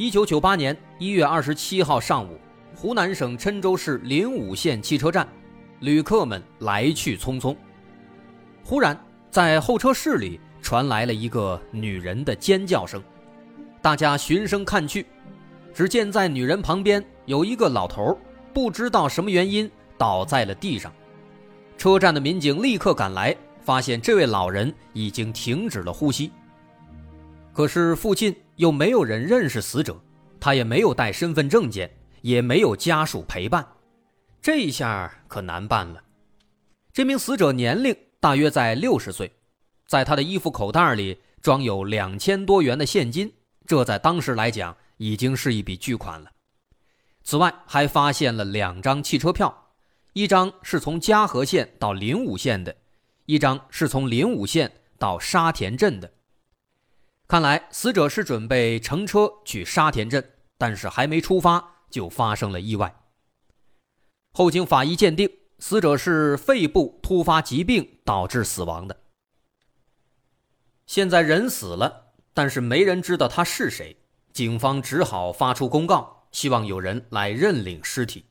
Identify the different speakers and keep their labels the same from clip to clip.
Speaker 1: 一九九八年一月二十七号上午，湖南省郴州市临武县汽车站，旅客们来去匆匆。忽然，在候车室里传来了一个女人的尖叫声，大家循声看去，只见在女人旁边有一个老头，不知道什么原因倒在了地上。车站的民警立刻赶来，发现这位老人已经停止了呼吸。可是附近又没有人认识死者，他也没有带身份证件，也没有家属陪伴，这一下可难办了。这名死者年龄大约在六十岁，在他的衣服口袋里装有两千多元的现金，这在当时来讲已经是一笔巨款了。此外，还发现了两张汽车票，一张是从嘉禾县到临武县的，一张是从临武县到沙田镇的。看来死者是准备乘车去沙田镇，但是还没出发就发生了意外。后经法医鉴定，死者是肺部突发疾病导致死亡的。现在人死了，但是没人知道他是谁，警方只好发出公告，希望有人来认领尸体。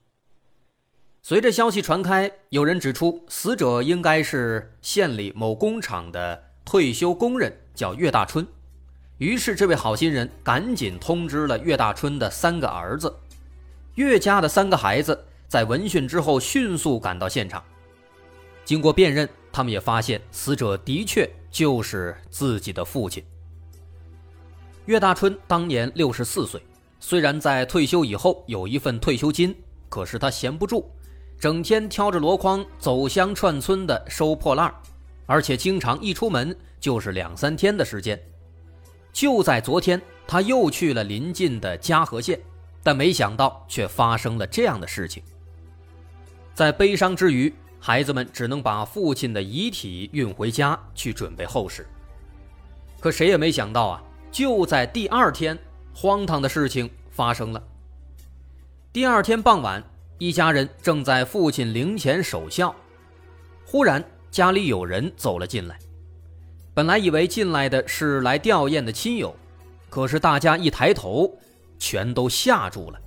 Speaker 1: 随着消息传开，有人指出死者应该是县里某工厂的退休工人，叫岳大春。于是，这位好心人赶紧通知了岳大春的三个儿子。岳家的三个孩子在闻讯之后迅速赶到现场。经过辨认，他们也发现死者的确就是自己的父亲。岳大春当年六十四岁，虽然在退休以后有一份退休金，可是他闲不住，整天挑着箩筐走乡串村的收破烂而且经常一出门就是两三天的时间。就在昨天，他又去了临近的嘉禾县，但没想到却发生了这样的事情。在悲伤之余，孩子们只能把父亲的遗体运回家去准备后事。可谁也没想到啊，就在第二天，荒唐的事情发生了。第二天傍晚，一家人正在父亲灵前守孝，忽然家里有人走了进来。本来以为进来的是来吊唁的亲友，可是大家一抬头，全都吓住了。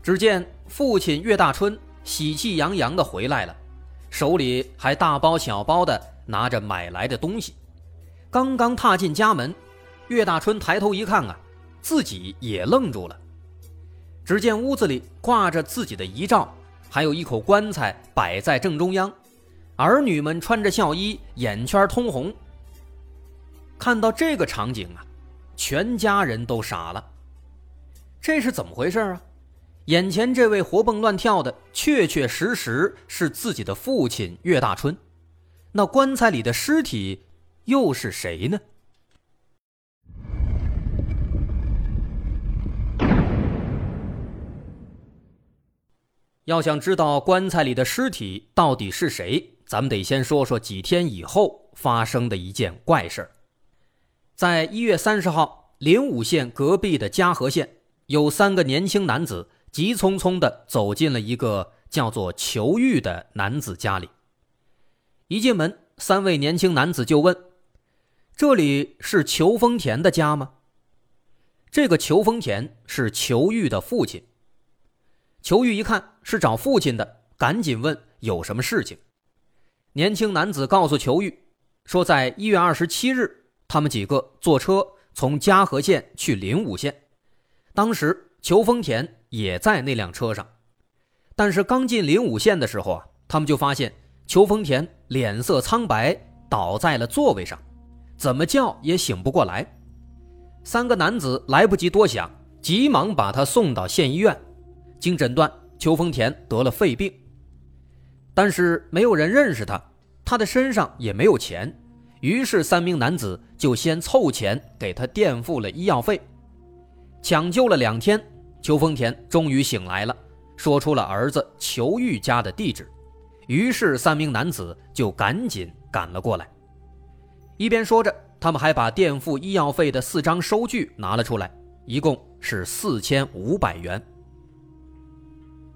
Speaker 1: 只见父亲岳大春喜气洋洋地回来了，手里还大包小包地拿着买来的东西。刚刚踏进家门，岳大春抬头一看啊，自己也愣住了。只见屋子里挂着自己的遗照，还有一口棺材摆在正中央，儿女们穿着孝衣，眼圈通红。看到这个场景啊，全家人都傻了。这是怎么回事啊？眼前这位活蹦乱跳的，确确实实是自己的父亲岳大春。那棺材里的尸体又是谁呢？要想知道棺材里的尸体到底是谁，咱们得先说说几天以后发生的一件怪事儿。在一月三十号，灵武县隔壁的嘉禾县，有三个年轻男子急匆匆地走进了一个叫做裘玉的男子家里。一进门，三位年轻男子就问：“这里是裘丰田的家吗？”这个裘丰田是裘玉的父亲。裘玉一看是找父亲的，赶紧问有什么事情。年轻男子告诉裘玉，说在一月二十七日。他们几个坐车从嘉禾县去灵武县，当时裘丰田也在那辆车上，但是刚进灵武县的时候啊，他们就发现裘丰田脸色苍白，倒在了座位上，怎么叫也醒不过来。三个男子来不及多想，急忙把他送到县医院，经诊断，裘丰田得了肺病，但是没有人认识他，他的身上也没有钱。于是，三名男子就先凑钱给他垫付了医药费。抢救了两天，邱丰田终于醒来了，说出了儿子裘玉家的地址。于是三名男子就赶紧赶了过来。一边说着，他们还把垫付医药费的四张收据拿了出来，一共是四千五百元。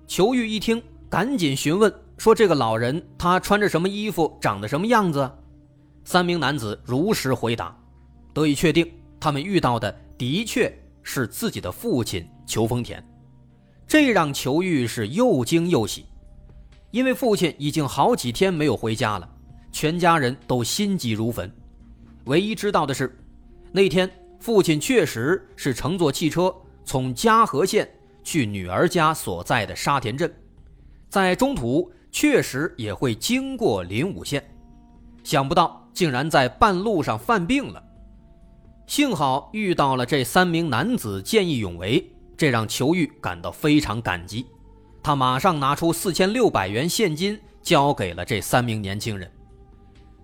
Speaker 1: 裘玉一听，赶紧询问说：“这个老人他穿着什么衣服，长得什么样子？”三名男子如实回答，得以确定他们遇到的的确是自己的父亲裘丰田。这让裘玉是又惊又喜，因为父亲已经好几天没有回家了，全家人都心急如焚。唯一知道的是，那天父亲确实是乘坐汽车从嘉禾县。去女儿家所在的沙田镇，在中途确实也会经过临武县，想不到竟然在半路上犯病了。幸好遇到了这三名男子见义勇为，这让裘玉感到非常感激。他马上拿出四千六百元现金交给了这三名年轻人，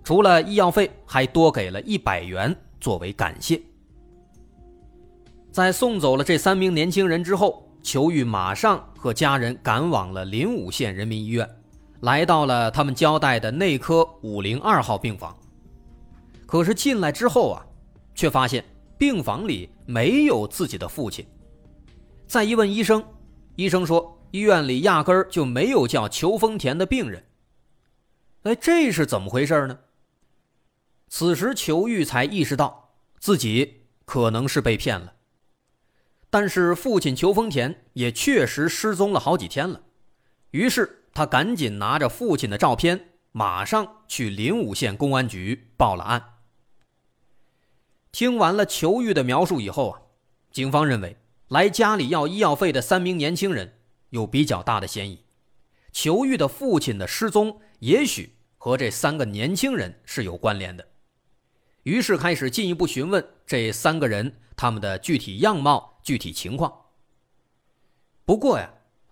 Speaker 1: 除了医药费，还多给了一百元作为感谢。在送走了这三名年轻人之后。裘玉马上和家人赶往了临武县人民医院，来到了他们交代的内科五零二号病房。可是进来之后啊，却发现病房里没有自己的父亲。再一问医生，医生说医院里压根儿就没有叫裘丰田的病人。哎，这是怎么回事呢？此时裘玉才意识到自己可能是被骗了。但是父亲裘丰田也确实失踪了好几天了，于是他赶紧拿着父亲的照片，马上去临武县公安局报了案。听完了裘玉的描述以后啊，警方认为来家里要医药费的三名年轻人有比较大的嫌疑，裘玉的父亲的失踪也许和这三个年轻人是有关联的，于是开始进一步询问这三个人他们的具体样貌。具体情况。不过呀，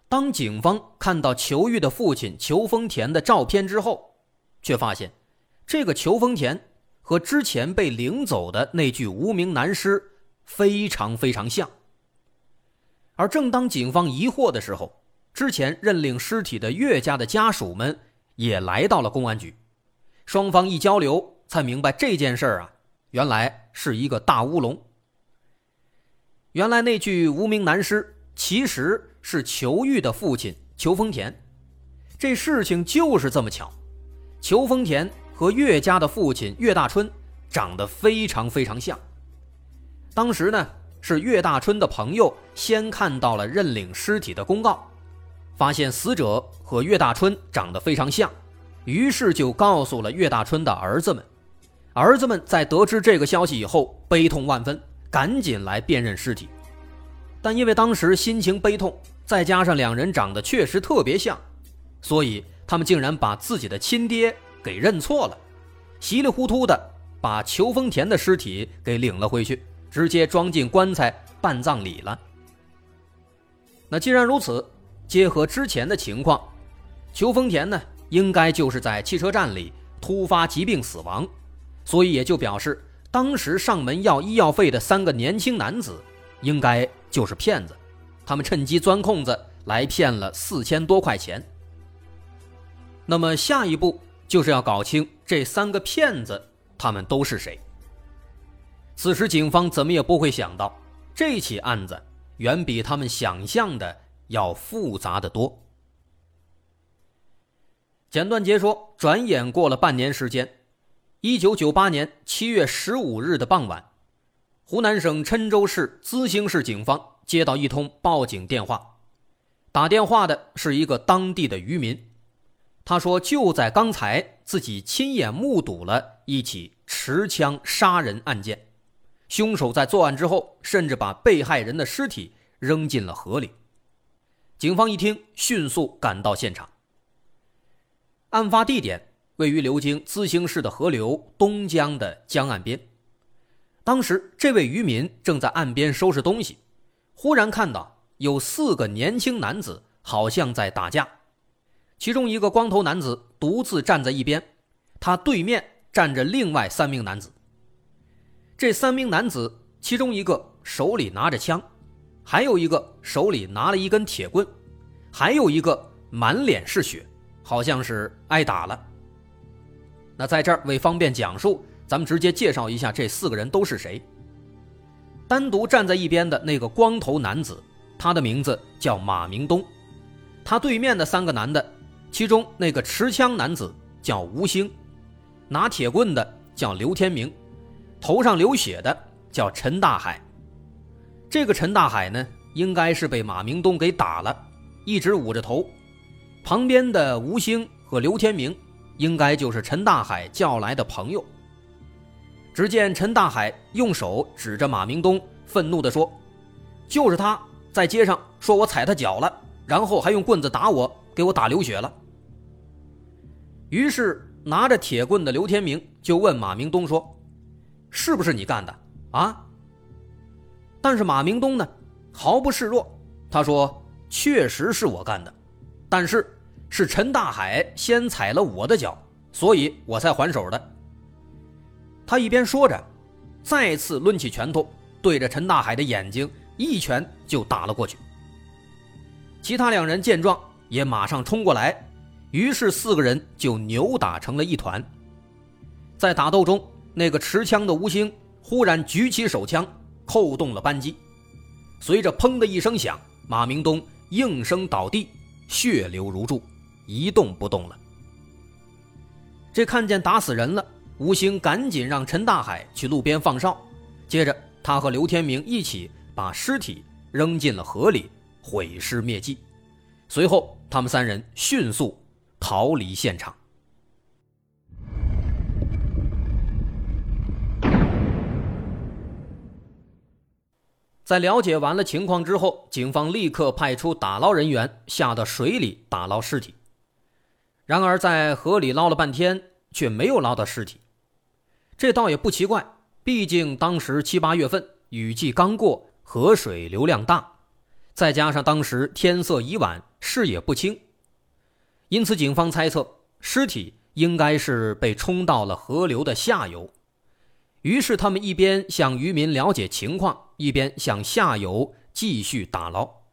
Speaker 1: 当警方看到裘玉的父亲裘丰田的照片之后，却发现这个裘丰田和之前被领走的那具无名男尸非常非常像。而正当警方疑惑的时候，之前认领尸体的岳家的家属们也来到了公安局，双方一交流，才明白这件事儿啊，原来是一个大乌龙。原来那具无名男尸其实是裘玉的父亲裘丰田，这事情就是这么巧。裘丰田和岳家的父亲岳大春长得非常非常像。当时呢，是岳大春的朋友先看到了认领尸体的公告，发现死者和岳大春长得非常像，于是就告诉了岳大春的儿子们。儿子们在得知这个消息以后，悲痛万分。赶紧来辨认尸体，但因为当时心情悲痛，再加上两人长得确实特别像，所以他们竟然把自己的亲爹给认错了，稀里糊涂的把裘丰田的尸体给领了回去，直接装进棺材办葬礼了。那既然如此，结合之前的情况，裘丰田呢应该就是在汽车站里突发疾病死亡，所以也就表示。当时上门要医药费的三个年轻男子，应该就是骗子，他们趁机钻空子来骗了四千多块钱。那么下一步就是要搞清这三个骗子他们都是谁。此时警方怎么也不会想到，这起案子远比他们想象的要复杂的多。简短截说，转眼过了半年时间。一九九八年七月十五日的傍晚，湖南省郴州市资兴市警方接到一通报警电话，打电话的是一个当地的渔民，他说就在刚才，自己亲眼目睹了一起持枪杀人案件，凶手在作案之后，甚至把被害人的尸体扔进了河里。警方一听，迅速赶到现场。案发地点。位于流经资兴市的河流东江的江岸边，当时这位渔民正在岸边收拾东西，忽然看到有四个年轻男子好像在打架，其中一个光头男子独自站在一边，他对面站着另外三名男子。这三名男子其中一个手里拿着枪，还有一个手里拿了一根铁棍，还有一个满脸是血，好像是挨打了。那在这儿为方便讲述，咱们直接介绍一下这四个人都是谁。单独站在一边的那个光头男子，他的名字叫马明东。他对面的三个男的，其中那个持枪男子叫吴兴，拿铁棍的叫刘天明，头上流血的叫陈大海。这个陈大海呢，应该是被马明东给打了，一直捂着头。旁边的吴兴和刘天明，应该就是陈大海叫来的朋友。只见陈大海用手指着马明东，愤怒地说：“就是他在街上说我踩他脚了。”然后还用棍子打我，给我打流血了。于是拿着铁棍的刘天明就问马明东说：“是不是你干的啊？”但是马明东呢，毫不示弱，他说：“确实是我干的，但是是陈大海先踩了我的脚，所以我才还手的。”他一边说着，再次抡起拳头，对着陈大海的眼睛一拳就打了过去。其他两人见状，也马上冲过来，于是四个人就扭打成了一团。在打斗中，那个持枪的吴兴忽然举起手枪，扣动了扳机，随着“砰”的一声响，马明东应声倒地，血流如注，一动不动了。这看见打死人了，吴兴赶紧让陈大海去路边放哨，接着他和刘天明一起把尸体扔进了河里。毁尸灭迹，随后他们三人迅速逃离现场。在了解完了情况之后，警方立刻派出打捞人员下到水里打捞尸体。然而，在河里捞了半天，却没有捞到尸体。这倒也不奇怪，毕竟当时七八月份，雨季刚过，河水流量大。再加上当时天色已晚，视野不清，因此警方猜测尸体应该是被冲到了河流的下游。于是他们一边向渔民了解情况，一边向下游继续打捞。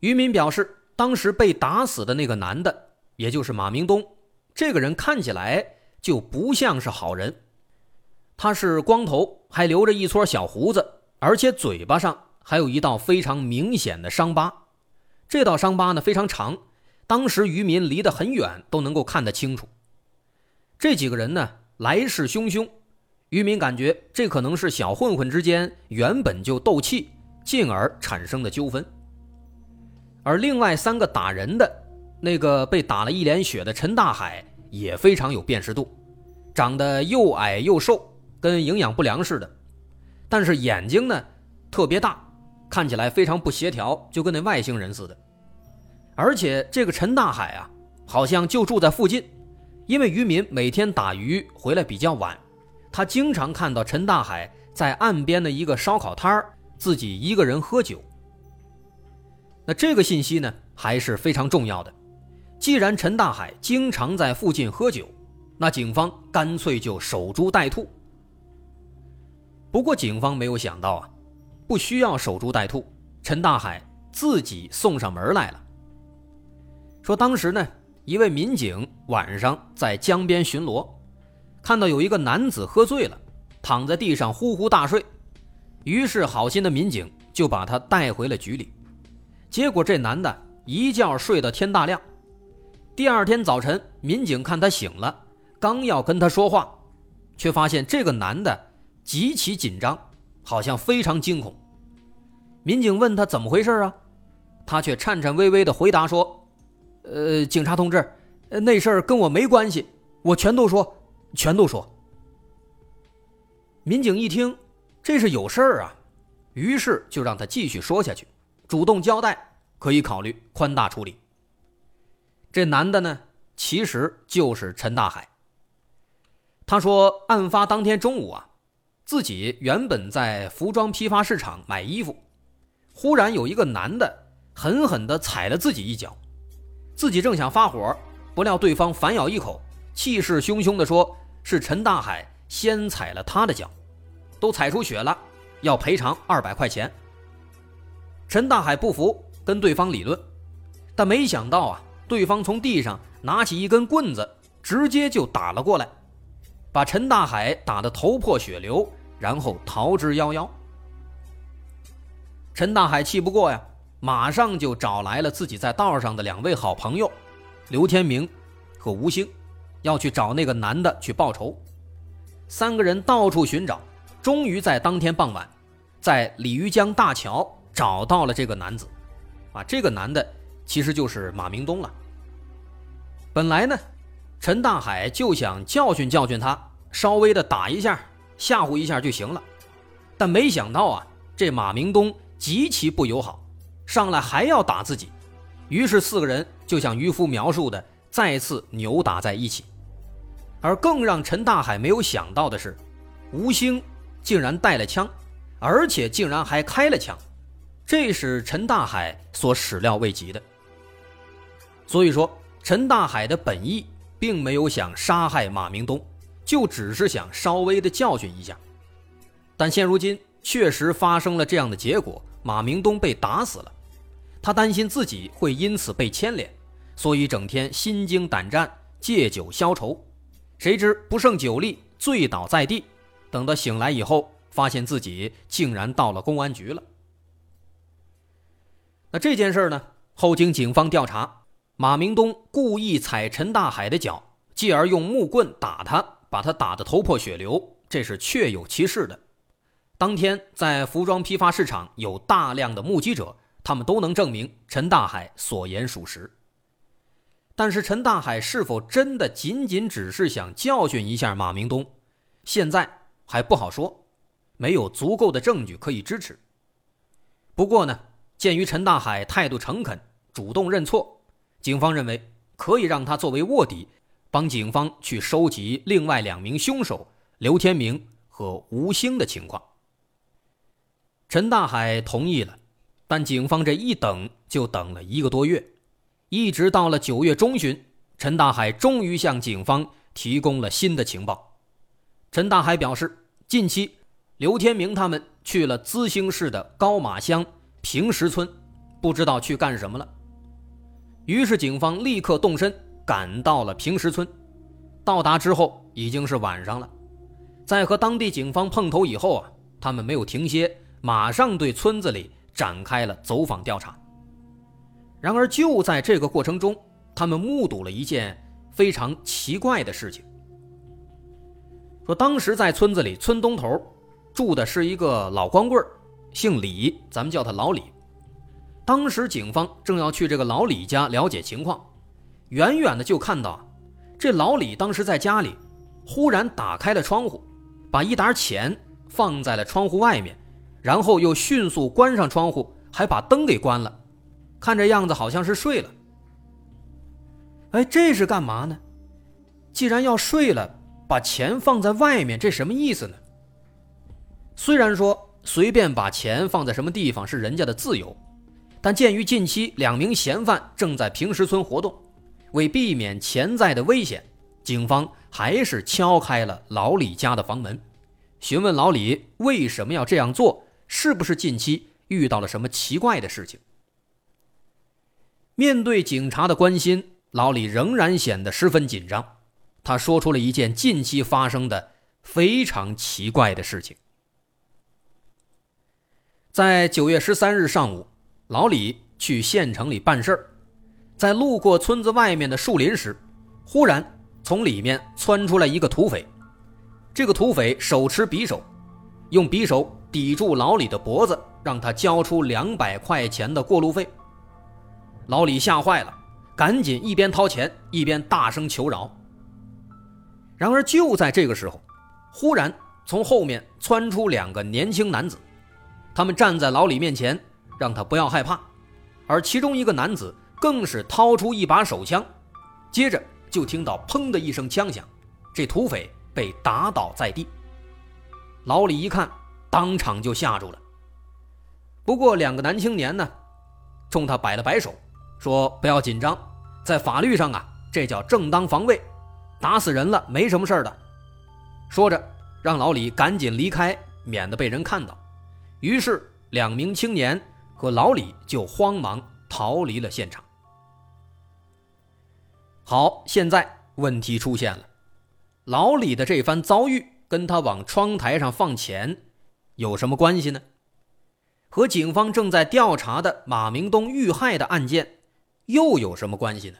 Speaker 1: 渔民表示，当时被打死的那个男的，也就是马明东，这个人看起来就不像是好人。他是光头，还留着一撮小胡子，而且嘴巴上。还有一道非常明显的伤疤，这道伤疤呢非常长，当时渔民离得很远都能够看得清楚。这几个人呢来势汹汹，渔民感觉这可能是小混混之间原本就斗气，进而产生的纠纷。而另外三个打人的，那个被打了一脸血的陈大海也非常有辨识度，长得又矮又瘦，跟营养不良似的，但是眼睛呢特别大。看起来非常不协调，就跟那外星人似的。而且这个陈大海啊，好像就住在附近，因为渔民每天打鱼回来比较晚，他经常看到陈大海在岸边的一个烧烤摊儿自己一个人喝酒。那这个信息呢，还是非常重要的。既然陈大海经常在附近喝酒，那警方干脆就守株待兔。不过警方没有想到啊。不需要守株待兔，陈大海自己送上门来了。说当时呢，一位民警晚上在江边巡逻，看到有一个男子喝醉了，躺在地上呼呼大睡，于是好心的民警就把他带回了局里。结果这男的一觉睡到天大亮，第二天早晨，民警看他醒了，刚要跟他说话，却发现这个男的极其紧张，好像非常惊恐。民警问他怎么回事啊，他却颤颤巍巍地回答说：“呃，警察同志，那事儿跟我没关系，我全都说，全都说。”民警一听这是有事儿啊，于是就让他继续说下去，主动交代可以考虑宽大处理。这男的呢，其实就是陈大海。他说，案发当天中午啊，自己原本在服装批发市场买衣服。忽然有一个男的狠狠地踩了自己一脚，自己正想发火，不料对方反咬一口，气势汹汹地说：“是陈大海先踩了他的脚，都踩出血了，要赔偿二百块钱。”陈大海不服，跟对方理论，但没想到啊，对方从地上拿起一根棍子，直接就打了过来，把陈大海打得头破血流，然后逃之夭夭。陈大海气不过呀，马上就找来了自己在道上的两位好朋友，刘天明和吴兴，要去找那个男的去报仇。三个人到处寻找，终于在当天傍晚，在鲤鱼江大桥找到了这个男子。啊，这个男的其实就是马明东了。本来呢，陈大海就想教训教训他，稍微的打一下，吓唬一下就行了，但没想到啊，这马明东。极其不友好，上来还要打自己，于是四个人就像渔夫描述的，再次扭打在一起。而更让陈大海没有想到的是，吴兴竟然带了枪，而且竟然还开了枪，这是陈大海所始料未及的。所以说，陈大海的本意并没有想杀害马明东，就只是想稍微的教训一下。但现如今确实发生了这样的结果。马明东被打死了，他担心自己会因此被牵连，所以整天心惊胆战，借酒消愁。谁知不胜酒力，醉倒在地。等到醒来以后，发现自己竟然到了公安局了。那这件事呢？后经警方调查，马明东故意踩陈大海的脚，继而用木棍打他，把他打得头破血流，这是确有其事的。当天在服装批发市场有大量的目击者，他们都能证明陈大海所言属实。但是陈大海是否真的仅仅只是想教训一下马明东，现在还不好说，没有足够的证据可以支持。不过呢，鉴于陈大海态度诚恳，主动认错，警方认为可以让他作为卧底，帮警方去收集另外两名凶手刘天明和吴兴的情况。陈大海同意了，但警方这一等就等了一个多月，一直到了九月中旬，陈大海终于向警方提供了新的情报。陈大海表示，近期刘天明他们去了资兴市的高马乡平石村，不知道去干什么了。于是警方立刻动身赶到了平石村，到达之后已经是晚上了，在和当地警方碰头以后啊，他们没有停歇。马上对村子里展开了走访调查。然而，就在这个过程中，他们目睹了一件非常奇怪的事情。说当时在村子里，村东头住的是一个老光棍姓李，咱们叫他老李。当时警方正要去这个老李家了解情况，远远的就看到这老李当时在家里，忽然打开了窗户，把一沓钱放在了窗户外面。然后又迅速关上窗户，还把灯给关了，看这样子好像是睡了。哎，这是干嘛呢？既然要睡了，把钱放在外面，这什么意思呢？虽然说随便把钱放在什么地方是人家的自由，但鉴于近期两名嫌犯正在平石村活动，为避免潜在的危险，警方还是敲开了老李家的房门，询问老李为什么要这样做。是不是近期遇到了什么奇怪的事情？面对警察的关心，老李仍然显得十分紧张。他说出了一件近期发生的非常奇怪的事情。在九月十三日上午，老李去县城里办事儿，在路过村子外面的树林时，忽然从里面窜出来一个土匪。这个土匪手持匕首，用匕首。抵住老李的脖子，让他交出两百块钱的过路费。老李吓坏了，赶紧一边掏钱一边大声求饶。然而就在这个时候，忽然从后面窜出两个年轻男子，他们站在老李面前，让他不要害怕。而其中一个男子更是掏出一把手枪，接着就听到“砰”的一声枪响，这土匪被打倒在地。老李一看。当场就吓住了。不过，两个男青年呢，冲他摆了摆手，说：“不要紧张，在法律上啊，这叫正当防卫，打死人了没什么事的。”说着，让老李赶紧离开，免得被人看到。于是，两名青年和老李就慌忙逃离了现场。好，现在问题出现了，老李的这番遭遇跟他往窗台上放钱有什么关系呢？和警方正在调查的马明东遇害的案件又有什么关系呢？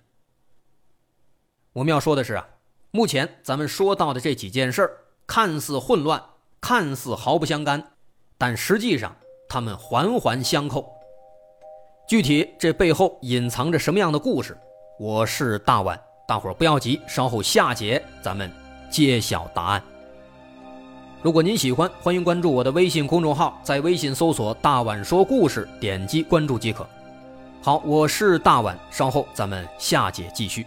Speaker 1: 我们要说的是啊，目前咱们说到的这几件事儿看似混乱，看似毫不相干，但实际上它们环环相扣。具体这背后隐藏着什么样的故事？我是大碗，大伙儿不要急，稍后下节咱们揭晓答案。如果您喜欢，欢迎关注我的微信公众号，在微信搜索“大碗说故事”，点击关注即可。好，我是大碗，稍后咱们下节继续。